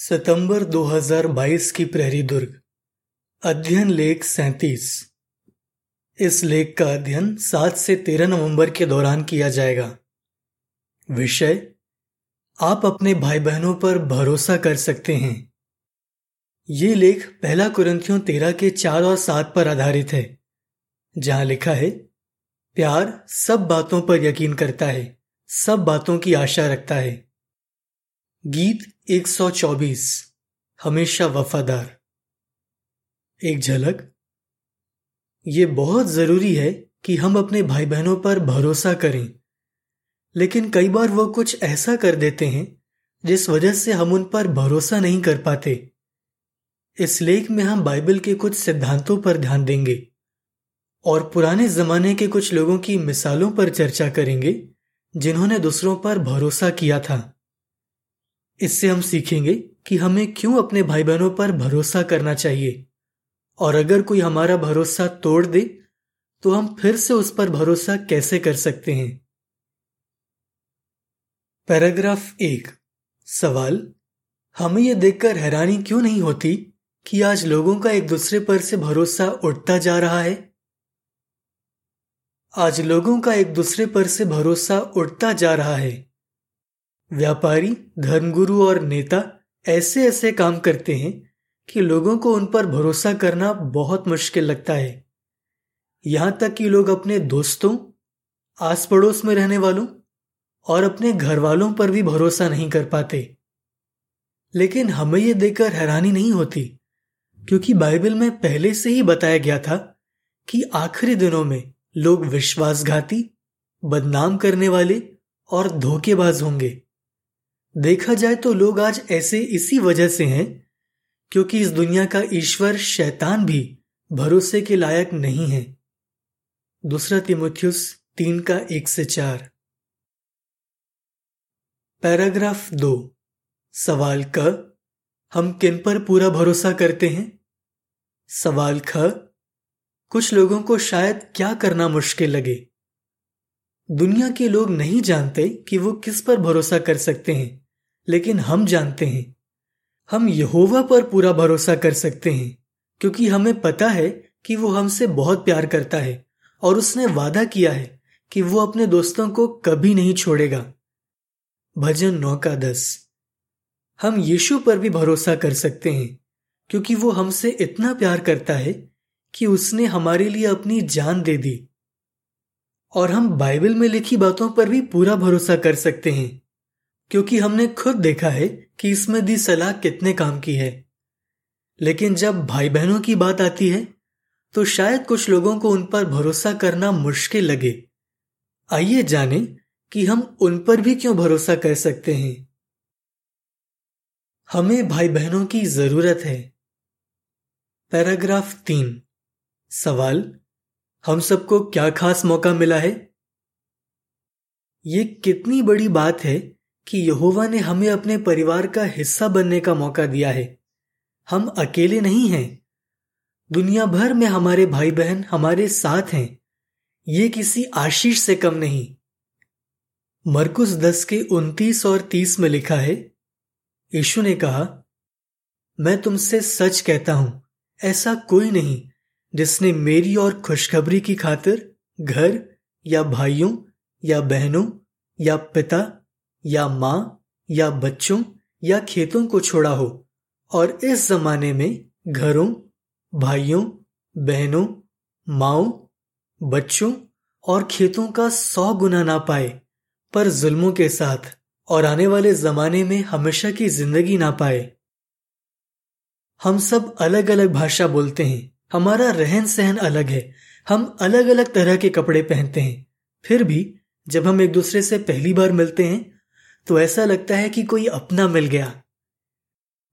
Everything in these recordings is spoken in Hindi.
सितंबर 2022 की प्रहरी दुर्ग, अध्ययन लेख सैतीस। इस लेख का अध्ययन 7 से 13 नवंबर के दौरान किया जाएगा। विषय, आप अपने भाई बहनों पर भरोसा कर सकते हैं। ये लेख पहला कुरंथियों तेरह के चार और सात पर आधारित है, जहाँ लिखा है, प्यार सब बातों पर यकीन करता है, सब बातों की आशा रखता है। गीत 124 हमेशा वफादार। एक झलक। ये बहुत ज़रूरी है कि हम अपने भाई बहनों पर भरोसा करें, लेकिन कई बार वो कुछ ऐसा कर देते हैं, जिस वजह से हम उन पर भरोसा नहीं कर पाते। इस लेख में हम बाइबल के कुछ सिद्धांतों पर ध्यान देंगे, और पुराने जमाने के कुछ लोगों की मिसालों पर चर्चा करेंगे, जिन्होंने दूसरों पर भरोसा किया था। इससे हम सीखेंगे कि हमें क्यों अपने भाई बहनों पर भरोसा करना चाहिए। और अगर कोई हमारा भरोसा तोड़ दे तो हम फिर से उस पर भरोसा कैसे कर सकते हैं? पैराग्राफ एक। सवाल, हमें यह देखकर हैरानी क्यों नहीं होती कि आज लोगों का एक दूसरे पर से भरोसा उठता जा रहा है? आज लोगों का एक दूसरे पर से भरोसा उठता जा रहा है। व्यापारी, धर्मगुरु और नेता ऐसे ऐसे काम करते हैं कि लोगों को उन पर भरोसा करना बहुत मुश्किल लगता है। यहाँ तक कि लोग अपने दोस्तों आस पड़ोस में रहने वालों और अपने घर वालों पर भी भरोसा नहीं कर पाते। लेकिन हमें यह देखकर हैरानी नहीं होती, क्योंकि बाइबल में पहले से ही बताया गया था कि आखिरी दिनों में लोग विश्वासघाती, बदनाम करने वाले और धोखेबाज होंगे। देखा जाए तो लोग आज ऐसे इसी वजह से हैं, क्योंकि इस दुनिया का ईश्वर शैतान भी भरोसे के लायक नहीं है। दूसरा तिमोथियस तीन का एक से चार। पैराग्राफ दो। सवाल क। हम किन पर पूरा भरोसा करते हैं? सवाल ख। कुछ लोगों को शायद क्या करना मुश्किल लगे। दुनिया के लोग नहीं जानते कि वो किस पर भरोसा कर सकते हैं। लेकिन हम जानते हैं। हम यहोवा पर पूरा भरोसा कर सकते हैं, क्योंकि हमें पता है कि वो हमसे बहुत प्यार करता है, और उसने वादा किया है कि वो अपने दोस्तों को कभी नहीं छोड़ेगा। भजन नौ का दस। हम यीशु पर भी भरोसा कर सकते हैं, क्योंकि वो हमसे इतना प्यार करता है कि उसने हमारे लिए अपनी जान दे दी। और हम बाइबल में लिखी बातों पर भी पूरा भरोसा कर सकते हैं। क्योंकि हमने खुद देखा है कि इसमें दी सलाह कितने काम की है। लेकिन जब भाई बहनों की बात आती है तो शायद कुछ लोगों को उन पर भरोसा करना मुश्किल लगे। आइए जानें कि हम उन पर भी क्यों भरोसा कर सकते हैं। हमें भाई बहनों की ज़रूरत है। पैराग्राफ तीन। सवाल, हम सबको क्या खास मौका मिला है? ये कितनी बड़ी बात है कि यहोवा ने हमें अपने परिवार का हिस्सा बनने का मौका दिया है। हम अकेले नहीं हैं। दुनिया भर में हमारे भाई बहन हमारे साथ हैं। ये किसी आशीष से कम नहीं। मरकुस दस के उनतीस और तीस में लिखा है, यीशु ने कहा, मैं तुमसे सच कहता हूँ, ऐसा कोई नहीं जिसने मेरी और खुशखबरी की खातिर घर या भाइयों या बहनों या पिता या माँ, या बच्चों, या खेतों को छोड़ा हो। और इस जमाने में घरों, भाइयों, बहनों, माओ, बच्चों और खेतों का सौ गुना ना पाए, पर जुल्मों के साथ और आने वाले जमाने में हमेशा की ज़िंदगी ना पाए। हम सब अलग अलग भाषा बोलते हैं। हमारा रहन सहन अलग है। हम अलग अलग तरह के कपड़े पहनते हैं। फिर भी जब हम एक दूसरे से पहली बार मिलते हैं तो ऐसा लगता है कि कोई अपना मिल गया।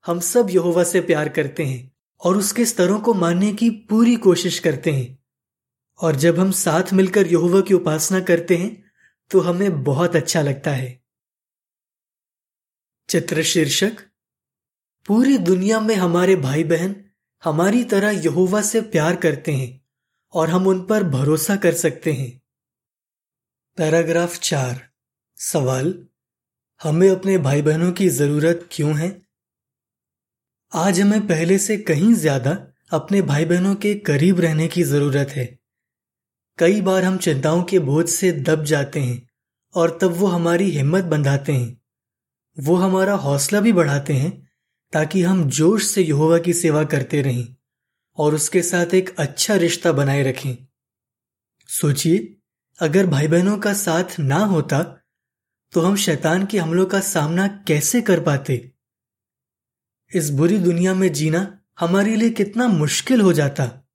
हम सब यहोवा से प्यार करते हैं और उसके स्तरों को मानने की पूरी कोशिश करते हैं। और जब हम साथ मिलकर यहोवा की उपासना करते हैं तो हमें बहुत अच्छा लगता है। चित्र शीर्षक, पूरी दुनिया में हमारे भाई बहन हमारी तरह यहोवा से प्यार करते हैं और हम उन पर भरोसा कर सकते हैं। पैराग्राफ चार, सवाल हमें अपने भाई बहनों की ज़रूरत क्यों है? आज हमें पहले से कहीं ज़्यादा अपने भाई बहनों के करीब रहने की ज़रूरत है। कई बार हम चिंताओं के बोझ से दब जाते हैं और तब वो हमारी हिम्मत बंधाते हैं। वो हमारा हौसला भी बढ़ाते हैं ताकि हम जोश से यहोवा की सेवा करते रहें और उसके साथ एक अच्छा रिश्ता बनाए रखें। सोचिए, अगर भाई बहनों का साथ ना होता तो हम शैतान के हमलों का सामना कैसे कर पाते? इस बुरी दुनिया में जीना हमारे लिए कितना मुश्किल हो जाता।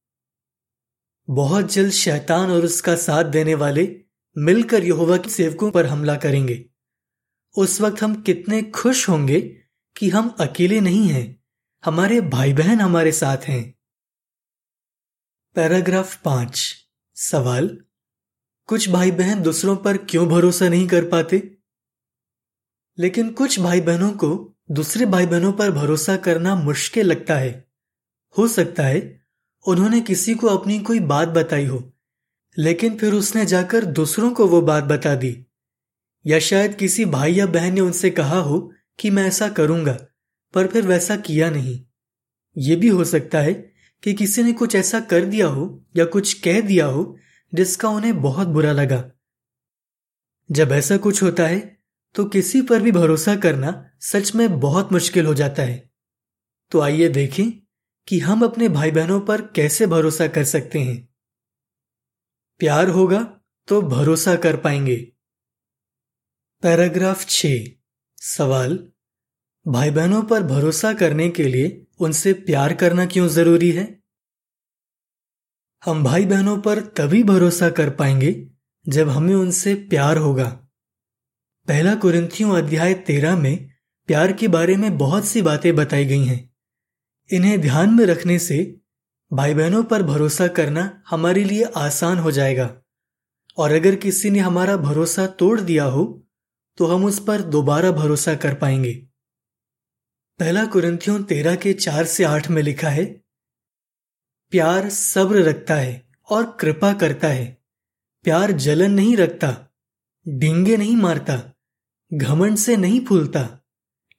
बहुत जल्द शैतान और उसका साथ देने वाले मिलकर यहोवा के सेवकों पर हमला करेंगे। उस वक्त हम कितने खुश होंगे कि हम अकेले नहीं हैं, हमारे भाई बहन हमारे साथ हैं। पैराग्राफ पाँच, सवाल, कुछ भाई बहन दूसरों पर क्यों भरोसा नहीं कर पाते? लेकिन कुछ भाई बहनों को दूसरे भाई बहनों पर भरोसा करना मुश्किल लगता है। हो सकता है उन्होंने किसी को अपनी कोई बात बताई हो, लेकिन फिर उसने जाकर दूसरों को वो बात बता दी। या शायद किसी भाई या बहन ने उनसे कहा हो कि मैं ऐसा करूँगा, पर फिर वैसा किया नहीं। ये भी हो सकता है कि किसी ने कुछ ऐसा कर दिया हो या कुछ कह दिया हो जिसका उन्हें बहुत बुरा लगा। जब ऐसा कुछ होता है तो किसी पर भी भरोसा करना सच में बहुत मुश्किल हो जाता है। तो आइए देखें कि हम अपने भाई बहनों पर कैसे भरोसा कर सकते हैं। प्यार होगा तो भरोसा कर पाएँगे। पैराग्राफ छ। सवाल भाई बहनों पर भरोसा करने के लिए उनसे प्यार करना क्यों ज़रूरी है? हम भाई बहनों पर तभी भरोसा कर पाएँगे जब हमें उनसे प्यार होगा। पहला कुरिंथियों अध्याय तेरह में प्यार के बारे में बहुत सी बातें बताई गई हैं। इन्हें ध्यान में रखने से भाई बहनों पर भरोसा करना हमारे लिए आसान हो जाएगा। और अगर किसी ने हमारा भरोसा तोड़ दिया हो तो हम उस पर दोबारा भरोसा कर पाएँगे। पहला कुरंथियों तेरह के चार से आठ में लिखा है, प्यार सब्र रखता है और कृपा करता है। प्यार जलन नहीं रखता, डिंगे नहीं मारता। घमंड से नहीं फूलता,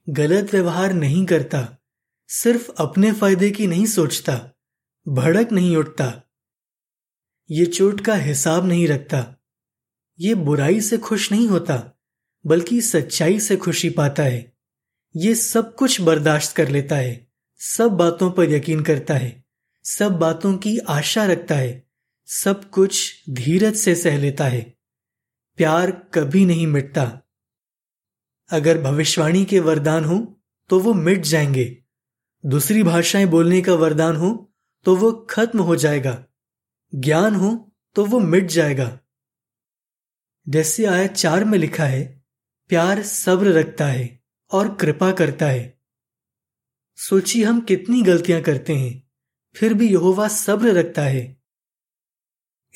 गलत व्यवहार नहीं करता, सिर्फ़ अपने फ़ायदे की नहीं सोचता, भड़क नहीं उठता। ये चोट का हिसाब नहीं रखता, ये बुराई से खुश नहीं होता, बल्कि सच्चाई से खुशी पाता है। ये सब कुछ बर्दाश्त कर लेता है, सब बातों पर यकीन करता है, सब बातों की आशा रखता है, सब कुछ धीरज से सह लेता है। प्यार कभी नहीं मिटता। अगर भविष्यवाणी के वरदान हो तो वो मिट जाएँगे। दूसरी भाषाएँ बोलने का वरदान हो तो वो खत्म हो जाएगा। ज्ञान हो तो वो मिट जाएगा। जैसे आयत चार में लिखा है, प्यार सब्र रखता है और कृपा करता है। सोचिए हम कितनी गलतियाँ करते हैं, फिर भी यहोवा सब्र रखता है।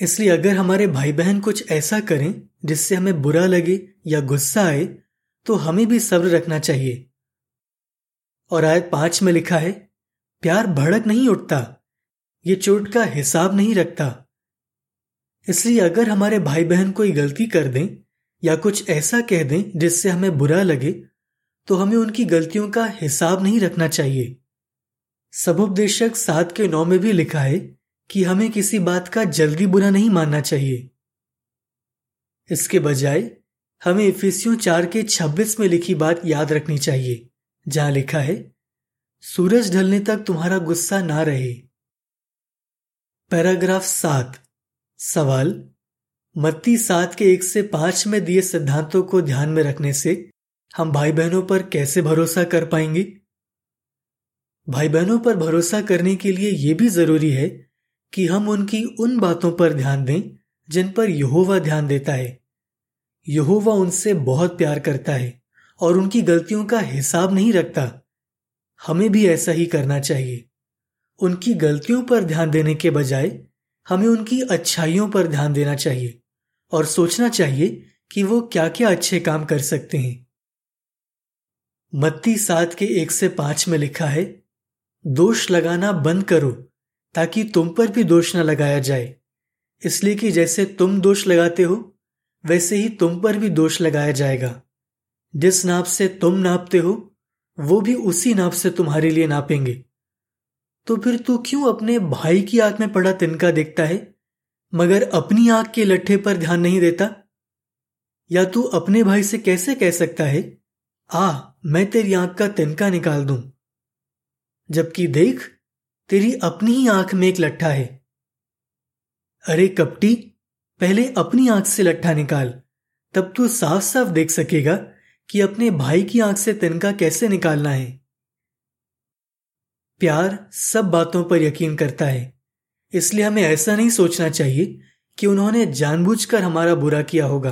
इसलिए अगर हमारे भाई बहन कुछ ऐसा करें, जिससे हमें बुरा लगे या गुस्सा आए तो हमें भी सब्र रखना चाहिए। और आयत पाँच में लिखा है, प्यार भड़क नहीं उठता, ये चोट का हिसाब नहीं रखता। इसलिए अगर हमारे भाई बहन कोई गलती कर दें, या कुछ ऐसा कह दें जिससे हमें बुरा लगे तो हमें उनकी गलतियों का हिसाब नहीं रखना चाहिए। सबोपदेशक सात के नौ में भी लिखा है कि हमें किसी बात का जल्दी बुरा नहीं मानना चाहिए। इसके बजाय हमें इफिसियों चार के छब्बीस में लिखी बात याद रखनी चाहिए, जहाँ लिखा है, सूरज ढलने तक तुम्हारा गुस्सा ना रहे। पैराग्राफ सात। सवाल, मत्ती सात के एक से पाँच में दिए सिद्धांतों को ध्यान में रखने से हम भाई बहनों पर कैसे भरोसा कर पाएँगे? भाई बहनों पर भरोसा करने के लिए यह भी ज़रूरी है कि हम उनकी उन बातों पर ध्यान दें, जिन पर यहोवा ध्यान देता है। यहोवा उनसे बहुत प्यार करता है और उनकी गलतियों का हिसाब नहीं रखता। हमें भी ऐसा ही करना चाहिए। उनकी गलतियों पर ध्यान देने के बजाय हमें उनकी अच्छाइयों पर ध्यान देना चाहिए और सोचना चाहिए कि वो क्या क्या अच्छे काम कर सकते हैं। मत्ती सात के एक से पाँच में लिखा है, दोष लगाना बंद करो, ताकि तुम पर भी दोष न लगाया जाए। इसलिए कि जैसे तुम दोष लगाते हो वैसे ही तुम पर भी दोष लगाया जाएगा। जिस नाप से तुम नापते हो, वो भी उसी नाप से तुम्हारे लिए नापेंगे। तो फिर तू क्यों अपने भाई की आँख में पड़ा तिनका देखता है, मगर अपनी आँख के लट्ठे पर ध्यान नहीं देता? या तू अपने भाई से कैसे कह सकता है, आ, मैं तेरी आँख का तिनका निकाल दूँ। जबकि देख, तेरी अपनी ही आँख में एक लट्ठा है। अरे कपटी पहले अपनी आँख से लट्ठा निकाल। तब तू साफ़ साफ़ देख सकेगा कि अपने भाई की आँख से तिनका कैसे निकालना है। प्यार सब बातों पर यकीन करता है, इसलिए हमें ऐसा नहीं सोचना चाहिए कि उन्होंने जानबूझकर हमारा बुरा किया होगा।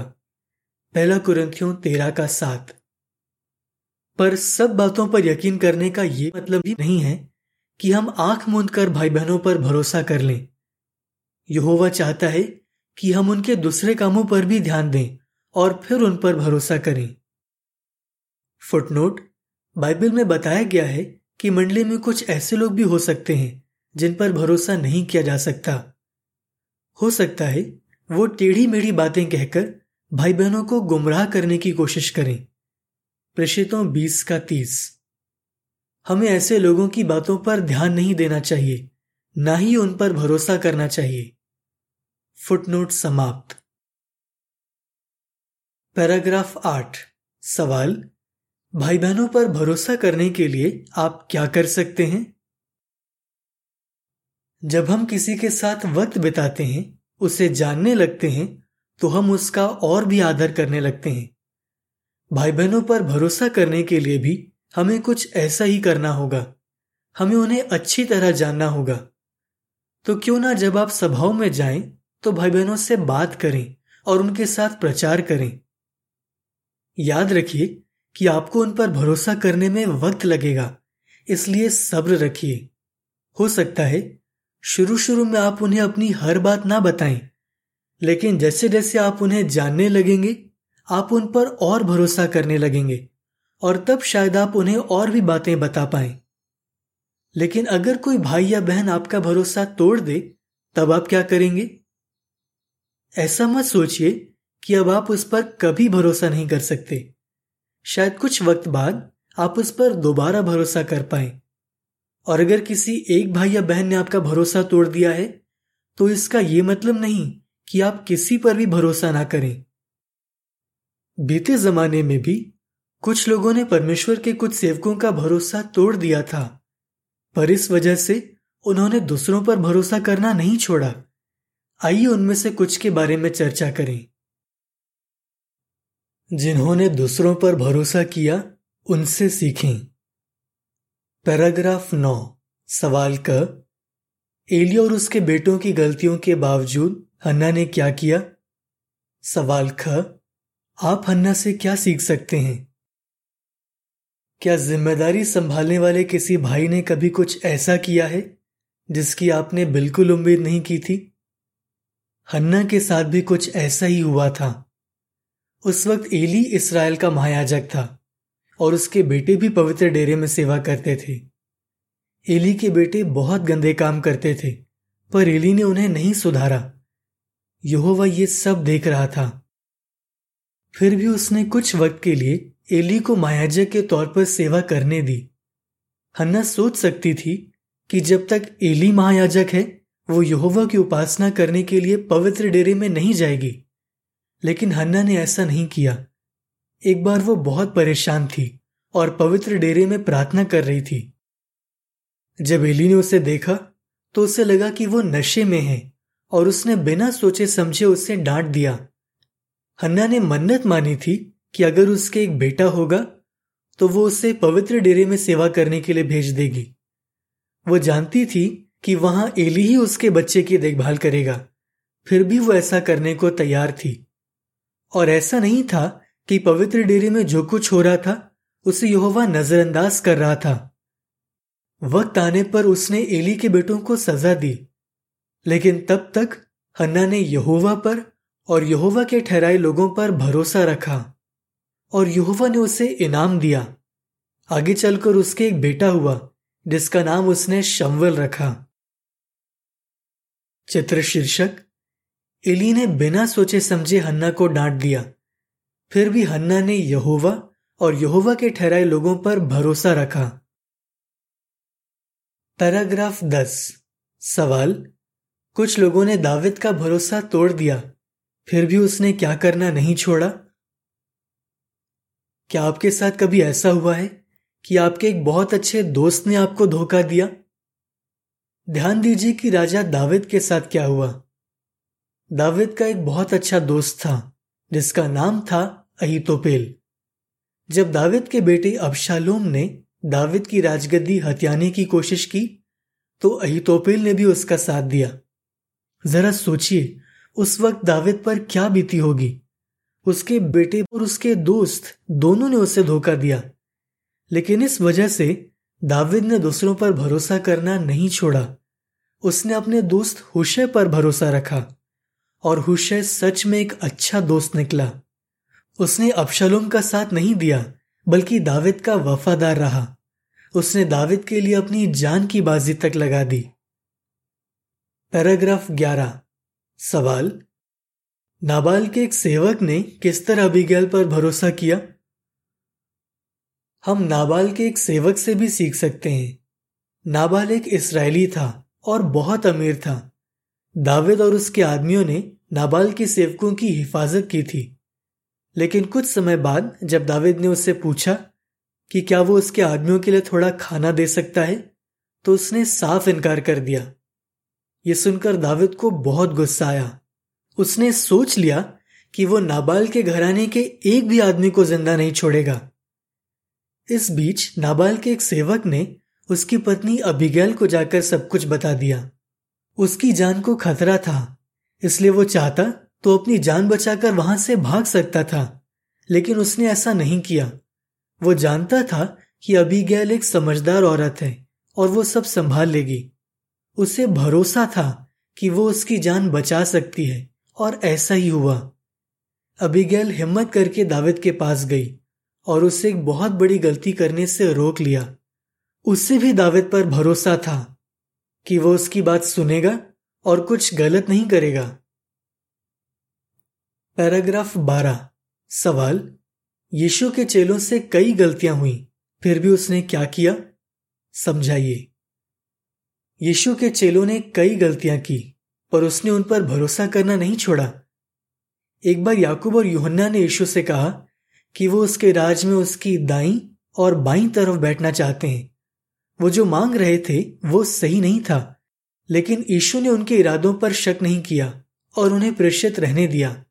पहला कुरंथियों तेरह का साथ पर सब बातों पर यकीन करने का यह मतलब भी नहीं है कि हम आँख मूंद कर भाई बहनों पर भरोसा कर लें। यहोवा चाहता है कि हम उनके दूसरे कामों पर भी ध्यान दें और फिर उन पर भरोसा करें। फुटनोट, बाइबल में बताया गया है कि मंडली में कुछ ऐसे लोग भी हो सकते हैं, जिन पर भरोसा नहीं किया जा सकता। हो सकता है वो टेढ़ी मेढ़ी बातें कहकर भाई बहनों को गुमराह करने की कोशिश करें। प्रेषितों बीस का तीस। हमें ऐसे लोगों की बातों पर ध्यान नहीं देना चाहिए, ना ही उन पर भरोसा करना चाहिए। फुटनोट समाप्त। पैराग्राफ आठ। सवाल भाई बहनों पर भरोसा करने के लिए आप क्या कर सकते हैं? जब हम किसी के साथ वक्त बिताते हैं, उसे जानने लगते हैं तो हम उसका और भी आदर करने लगते हैं। भाई बहनों पर भरोसा करने के लिए भी हमें कुछ ऐसा ही करना होगा। हमें उन्हें अच्छी तरह जानना होगा। तो क्यों ना जब आप सभाओं में जाएँ तो भाई बहनों से बात करें और उनके साथ प्रचार करें। याद रखिए कि आपको उन पर भरोसा करने में वक्त लगेगा, इसलिए सब्र रखिए। हो सकता है शुरू शुरू में आप उन्हें अपनी हर बात ना बताएँ, लेकिन जैसे जैसे आप उन्हें जानने लगेंगे, आप उन पर और भरोसा करने लगेंगे और तब शायद आप उन्हें और भी बातें बता पाए। लेकिन अगर कोई भाई या बहन आपका भरोसा तोड़ दे, तब आप क्या करेंगे? ऐसा मत सोचिए कि अब आप उस पर कभी भरोसा नहीं कर सकते। शायद कुछ वक्त बाद आप उस पर दोबारा भरोसा कर पाए। और अगर किसी एक भाई या बहन ने आपका भरोसा तोड़ दिया है तो इसका यह मतलब नहीं कि आप किसी पर भी भरोसा ना करें। बीते जमाने में भी कुछ लोगों ने परमेश्वर के कुछ सेवकों का भरोसा तोड़ दिया था, पर इस वजह से उन्होंने दूसरों पर भरोसा करना नहीं छोड़ा। आइए उनमें से कुछ के बारे में चर्चा करें। जिन्होंने दूसरों पर भरोसा किया, उनसे सीखें। पैराग्राफ नौ, सवाल क एली और उसके बेटों की गलतियों के बावजूद हन्ना ने क्या किया? सवाल ख, आप हन्ना से क्या सीख सकते हैं? क्या ज़िम्मेदारी संभालने वाले किसी भाई ने कभी कुछ ऐसा किया है, जिसकी आपने बिल्कुल उम्मीद नहीं की थी? हन्ना के साथ भी कुछ ऐसा ही हुआ था। उस वक्त एली इसराइल का महायाजक था और उसके बेटे भी पवित्र डेरे में सेवा करते थे। एली के बेटे बहुत गंदे काम करते थे, पर एली ने उन्हें नहीं सुधारा। यहोवा ये सब देख रहा था। फिर भी उसने कुछ वक्त के लिए एली को महायाजक के तौर पर सेवा करने दी। हन्ना सोच सकती थी कि जब तक एली महायाजक है वो यहोवा की उपासना करने के लिए पवित्र डेरे में नहीं जाएगी। लेकिन हन्ना ने ऐसा नहीं किया। एक बार वो बहुत परेशान थी और पवित्र डेरे में प्रार्थना कर रही थी। जब एली ने उसे देखा तो उसे लगा कि वो नशे में है और उसने बिना सोचे समझे उसे डांट दिया। हन्ना ने मन्नत मानी थी कि अगर उसके एक बेटा होगा तो वो उसे पवित्र डेरे में सेवा करने के लिए भेज देगी। वो जानती थी कि वहाँ एली ही उसके बच्चे की देखभाल करेगा। फिर भी वो ऐसा करने को तैयार थी। और ऐसा नहीं था कि पवित्र डेरे में जो कुछ हो रहा था, उसे यहोवा नजरअंदाज कर रहा था। वक्त आने पर उसने एली के बेटों को सजा दी। लेकिन तब तक हन्ना ने यहोवा पर और यहोवा के ठहराए लोगों पर भरोसा रखा और यहोवा ने उसे इनाम दिया। आगे चलकर उसके एक बेटा हुआ, जिसका नाम उसने शमवल रखा। चित्र शीर्षक एली ने बिना सोचे समझे हन्ना को डांट दिया। फिर भी हन्ना ने यहोवा और यहोवा के ठहराए लोगों पर भरोसा रखा। पैराग्राफ दस। सवाल, कुछ लोगों ने दाविद का भरोसा तोड़ दिया, फिर भी उसने क्या करना नहीं छोड़ा? क्या आपके साथ कभी ऐसा हुआ है कि आपके एक बहुत अच्छे दोस्त ने आपको धोखा दिया? ध्यान दीजिए कि राजा दाविद के साथ क्या हुआ। दाविद का एक बहुत अच्छा दोस्त था, जिसका नाम था अहितोपेल। जब दाविद के बेटे अबशालोम ने दाविद की राजगद्दी हत्याने की कोशिश की तो अहितोपेल ने भी उसका साथ दिया। जरा सोचिए, उस वक्त दाविद पर क्या बीती होगी। उसके बेटे और उसके दोस्त दोनों ने उसे धोखा दिया। लेकिन इस वजह से दाविद ने दूसरों पर भरोसा करना नहीं छोड़ा। उसने अपने दोस्त हुशे पर भरोसा रखा और हुशे सच में एक अच्छा दोस्त निकला। उसने अबशलोम का साथ नहीं दिया, बल्कि दाविद का वफादार रहा। उसने दाविद के लिए अपनी जान की बाजी तक लगा दी। पैराग्राफ ग्यारह। सवाल? नाबाल के एक सेवक ने किस तरह अभिगैल पर भरोसा किया? हम नाबाल के एक सेवक से भी सीख सकते हैं। नाबाल एक इसराइली था और बहुत अमीर था। दावेद और उसके आदमियों ने नाबाल के सेवकों की हिफाजत की थी। लेकिन कुछ समय बाद जब दावेद ने उससे पूछा कि क्या वो उसके आदमियों के लिए थोड़ा खाना दे सकता है तो उसने साफ़ इनकार कर दिया। ये सुनकर दावेद को बहुत गुस्सा आया। उसने सोच लिया कि वो नाबाल के घराने के एक भी आदमी को ज़िंदा नहीं छोड़ेगा। इस बीच नाबाल के एक सेवक ने उसकी पत्नी अबिगैल को जाकर सब कुछ बता दिया। उसकी जान को खतरा था, इसलिए वो चाहता तो अपनी जान बचाकर वहाँ से भाग सकता था, लेकिन उसने ऐसा नहीं किया। वो जानता था कि अबिगैल एक समझदार औरत है और वो सब संभाल लेगी। उसे भरोसा था कि वो उसकी जान बचा सकती है, और ऐसा ही हुआ। अबिगैल हिम्मत करके दाविद के पास गई। और उसे एक बहुत बड़ी गलती करने से रोक लिया। उससे भी दाविद पर भरोसा था कि वो उसकी बात सुनेगा और कुछ गलत नहीं करेगा। पैराग्राफ 12 सवाल, यीशु के चेलों से कई गलतियाँ हुई, फिर भी उसने क्या किया? समझाइए। यीशु के चेलों ने कई गलतियाँ की, पर उसने उन पर भरोसा करना नहीं छोड़ा। एक बार याकूब और यूहन्ना ने यीशु से कहा कि वो उसके राज में उसकी दाई और बाई तरफ़ बैठना चाहते हैं। वो जो मांग रहे थे, वो सही नहीं था। लेकिन यीशु ने उनके इरादों पर शक नहीं किया और उन्हें प्रेषित रहने दिया।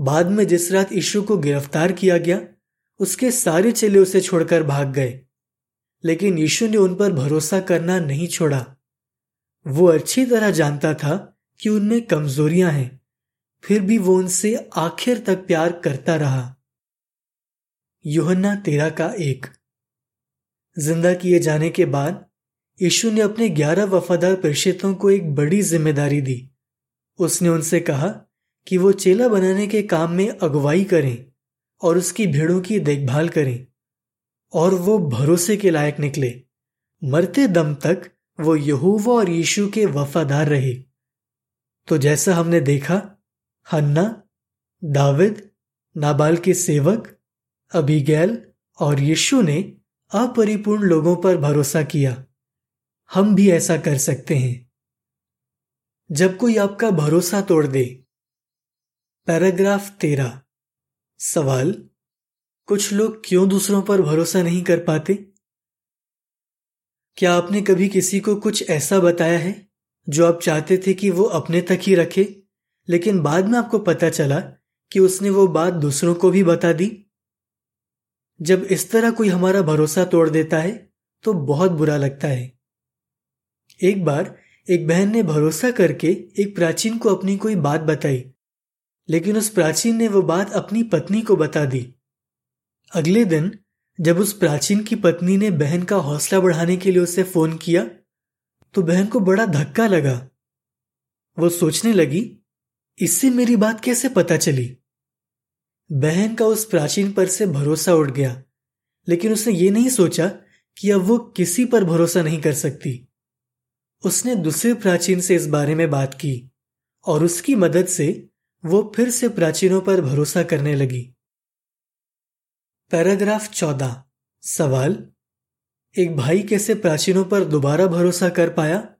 बाद में जिस रात यीशु को गिरफ़्तार किया गया, उसके सारे चेले उसे छोड़कर भाग गए। लेकिन यीशु ने उन पर भरोसा करना नहीं छोड़ा। वो अच्छी तरह जानता था कि उनमें कमजोरियाँ हैं, फिर भी वो उनसे आखिर तक प्यार करता रहा। योहन्ना तेरा का एक। ज़िंदा किए जाने के बाद, यीशु ने अपने ग्यारह वफादार प्रेषितों को एक बड़ी ज़िम्मेदारी दी। उसने उनसे कहा कि वो चेला बनाने के काम में अगुवाई करें और उसकी भीड़ों की देखभाल करें और वो भरोसे के लायक निकले। मरते दम तक वो यहूवा और यीशु के वफादार रहे। तो जैसा हमने देखा, हन्ना, दाविद, नाबाल के सेवक अभिगैल और यीशु ने अपरिपूर्ण लोगों पर भरोसा किया। हम भी ऐसा कर सकते हैं। जब कोई आपका भरोसा तोड़ दे। पैराग्राफ तेरह सवाल, कुछ लोग क्यों दूसरों पर भरोसा नहीं कर पाते? क्या आपने कभी किसी को कुछ ऐसा बताया है, जो आप चाहते थे कि वो अपने तक ही रखे, लेकिन बाद में आपको पता चला कि उसने वो बात दूसरों को भी बता दी? जब इस तरह कोई हमारा भरोसा तोड़ देता है तो बहुत बुरा लगता है। एक बार, एक बहन ने भरोसा करके एक प्राचीन को अपनी कोई बात बताई, लेकिन उस प्राचीन ने वो बात अपनी पत्नी को बता दी। अगले दिन, जब उस प्राचीन की पत्नी ने बहन का हौसला बढ़ाने के लिए उसे फ़ोन किया तो बहन को बड़ा धक्का लगा। वो सोचने लगी, इससे मेरी बात कैसे पता चली? बहन का उस प्राचीन पर से भरोसा उठ गया, लेकिन उसने ये नहीं सोचा कि अब वो किसी पर भरोसा नहीं कर सकती। उसने दूसरे प्राचीन से इस बारे में बात की, और उसकी मदद से वो फिर से प्राचीनों पर भरोसा करने लगी। पैराग्राफ चौदह। सवाल, एक भाई कैसे प्राचीनों पर दोबारा भरोसा कर पाया?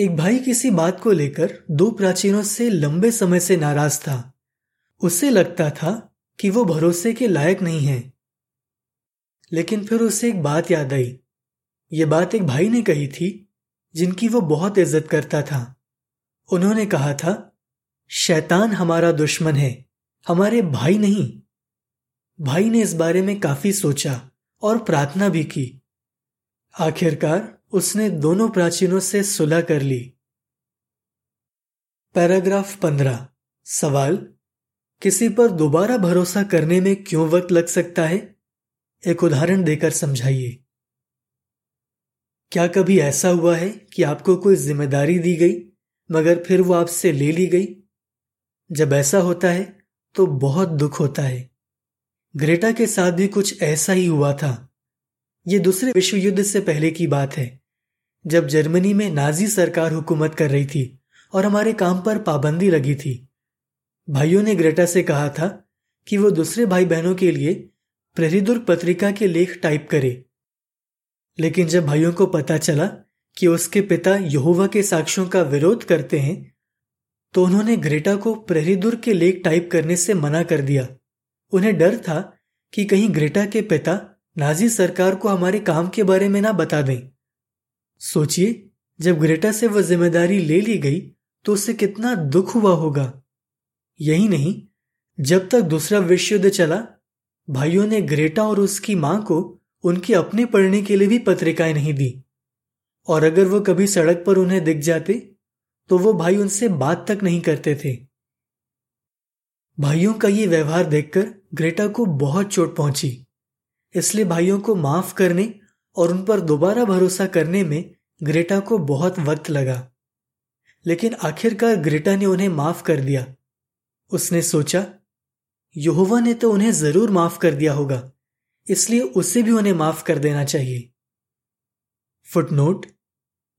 एक भाई किसी बात को लेकर दो प्राचीनों से लंबे समय से नाराज़ था। उसे लगता था कि वो भरोसे के लायक नहीं है। लेकिन फिर उसे एक बात याद आई। ये बात एक भाई ने कही थी, जिनकी वो बहुत इज़्ज़त करता था। उन्होंने कहा था, शैतान हमारा दुश्मन है, हमारे भाई नहीं। भाई ने इस बारे में काफ़ी सोचा और प्रार्थना भी की। आखिरकार उसने दोनों प्राचीनों से सुलह कर ली। पैराग्राफ पंद्रह, सवाल किसी पर दोबारा भरोसा करने में क्यों वक्त लग सकता है? एक उदाहरण देकर समझाइए। क्या कभी ऐसा हुआ है कि आपको कोई ज़िम्मेदारी दी गई, मगर फिर वो आपसे ले ली गई? जब ऐसा होता है तो बहुत दुख होता है। ग्रेटा के साथ भी कुछ ऐसा ही हुआ था। ये दूसरे विश्व युद्ध से पहले की बात है, जब जर्मनी में नाजी सरकार हुकूमत कर रही थी और हमारे काम पर पाबंदी लगी थी। भाइयों ने ग्रेटा से कहा था कि वो दूसरे भाई बहनों के लिए प्रेरिदुर्ग पत्रिका के लेख टाइप करे। लेकिन जब भाइयों को पता चला कि उसके पिता यहोवा के साक्ष्यों का विरोध करते हैं तो उन्होंने ग्रेटा को प्रेरिदुर्ग के लेख टाइप करने से मना कर दिया। उन्हें डर था कि कहीं ग्रेटा के पिता नाजी सरकार को हमारे काम के बारे में ना बता दें। सोचिए, जब ग्रेटा से वह ज़िम्मेदारी ले ली गई तो उसे कितना दुख हुआ होगा। यही नहीं, जब तक दूसरा विश्व युद्ध चला, भाइयों ने ग्रेटा और उसकी माँ को उनके अपने पढ़ने के लिए भी पत्रिकाएँ नहीं दी। और अगर वो कभी सड़क पर उन्हें दिख जाते तो वो भाई उनसे बात तक नहीं करते थे। भाइयों का ये व्यवहार देखकर ग्रेटा को बहुत चोट पहुँची। इसलिए भाइयों को माफ़ करने और उन पर दोबारा भरोसा करने में ग्रेटा को बहुत वक्त लगा। लेकिन आखिरकार ग्रेटा ने उन्हें माफ़ कर दिया। उसने सोचा, यहोवा ने तो उन्हें ज़रूर माफ़ कर दिया होगा, इसलिए उसे भी उन्हें माफ़ कर देना चाहिए। फुटनोट,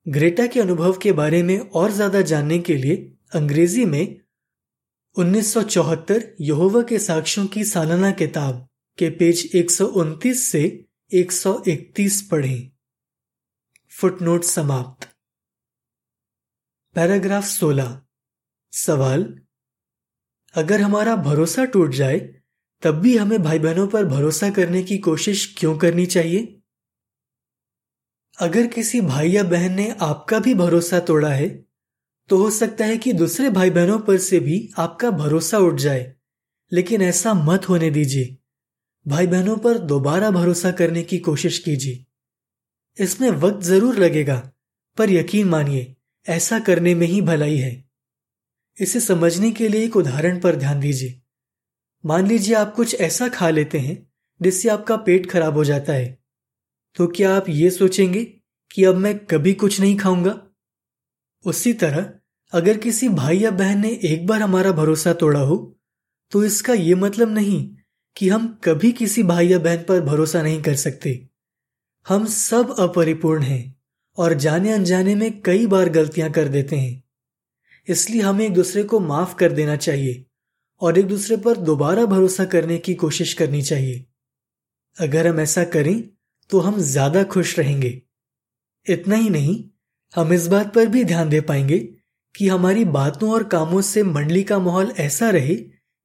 ग्रेटा के अनुभव के बारे में और ज़्यादा जानने के लिए अंग्रेज़ी में 1974 यहोवा के साक्ष्यों की सालाना किताब के पेज 129 से 131 पढ़ें। फुटनोट समाप्त। पैराग्राफ 16 सवाल अगर हमारा भरोसा टूट जाए, तब भी हमें भाई बहनों पर भरोसा करने की कोशिश क्यों करनी चाहिए? अगर किसी भाई या बहन ने आपका भी भरोसा तोड़ा है तो हो सकता है कि दूसरे भाई बहनों पर से भी आपका भरोसा उठ जाए। लेकिन ऐसा मत होने दीजिए। भाई बहनों पर दोबारा भरोसा करने की कोशिश कीजिए। इसमें वक्त ज़रूर लगेगा, पर यकीन मानिए, ऐसा करने में ही भलाई है। इसे समझने के लिए एक उदाहरण पर ध्यान दीजिए। मान लीजिए आप कुछ ऐसा खा लेते हैं, जिससे आपका पेट खराब हो जाता है। तो क्या आप ये सोचेंगे कि अब मैं कभी कुछ नहीं खाऊँगा? उसी तरह, अगर किसी भाई या बहन ने एक बार हमारा भरोसा तोड़ा हो तो इसका यह मतलब नहीं कि हम कभी किसी भाई या बहन पर भरोसा नहीं कर सकते। हम सब अपरिपूर्ण हैं और जाने अनजाने में कई बार गलतियाँ कर देते हैं। इसलिए हमें एक दूसरे को माफ़ कर देना चाहिए और एक दूसरे पर दोबारा भरोसा करने की कोशिश करनी चाहिए। अगर हम ऐसा करें तो हम ज़्यादा खुश रहेंगे। इतना ही नहीं, हम इस बात पर भी ध्यान दे पाएँगे कि हमारी बातों और कामों से मंडली का माहौल ऐसा रहे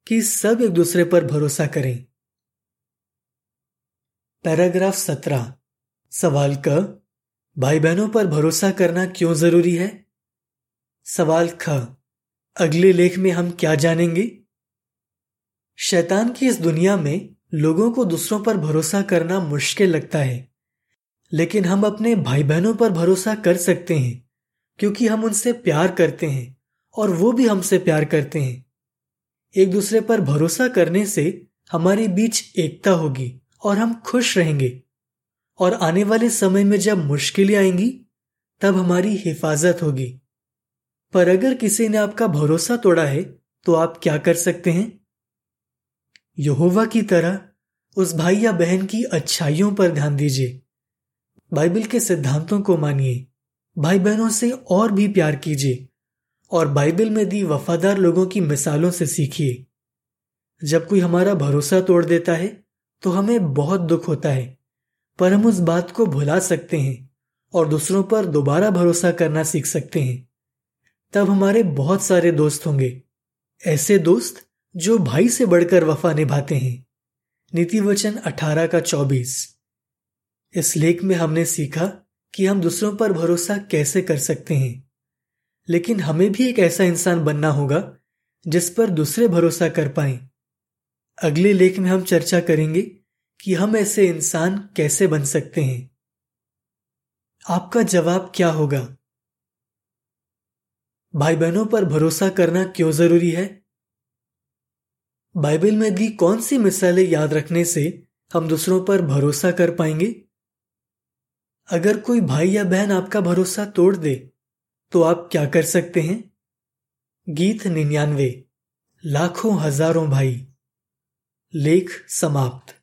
कि सब एक दूसरे पर भरोसा करें। पैराग्राफ सत्रह। सवाल क भाई बहनों पर भरोसा करना क्यों ज़रूरी है? सवाल ख अगले लेख में हम क्या जानेंगे? शैतान की इस दुनिया में लोगों को दूसरों पर भरोसा करना मुश्किल लगता है, लेकिन हम अपने भाई बहनों पर भरोसा कर सकते हैं, क्योंकि हम उनसे प्यार करते हैं और वो भी हमसे प्यार करते हैं। एक दूसरे पर भरोसा करने से हमारे बीच एकता होगी और हम खुश रहेंगे, और आने वाले समय में जब मुश्किलें आएँगी, तब हमारी हिफाजत होगी। पर अगर किसी ने आपका भरोसा तोड़ा है तो आप क्या कर सकते हैं? यहोवा की तरह उस भाई या बहन की अच्छाइयों पर ध्यान दीजिए। बाइबल के सिद्धांतों को मानिए। भाई बहनों से और भी प्यार कीजिए और बाइबल में दी वफादार लोगों की मिसालों से सीखिए। जब कोई हमारा भरोसा तोड़ देता है तो हमें बहुत दुख होता है, पर हम उस बात को भुला सकते हैं और दूसरों पर दोबारा भरोसा करना सीख सकते हैं। तब हमारे बहुत सारे दोस्त होंगे। ऐसे दोस्त जो भाई से बढ़कर वफा निभाते हैं। नीति वचन अठारह का चौबीस। इस लेख में हमने सीखा कि हम दूसरों पर भरोसा कैसे कर सकते हैं। लेकिन हमें भी एक ऐसा इंसान बनना होगा जिस पर दूसरे भरोसा कर पाए। अगले लेख में हम चर्चा करेंगे कि हम ऐसे इंसान कैसे बन सकते हैं। आपका जवाब क्या होगा? भाई बहनों पर भरोसा करना क्यों ज़रूरी है? बाइबल में दी कौन सी मिसालें याद रखने से हम दूसरों पर भरोसा कर पाएँगे? अगर कोई भाई या बहन आपका भरोसा तोड़ दे तो आप क्या कर सकते हैं? गीत निन्यानवे, लाखों हज़ारों भाई। लेख समाप्त।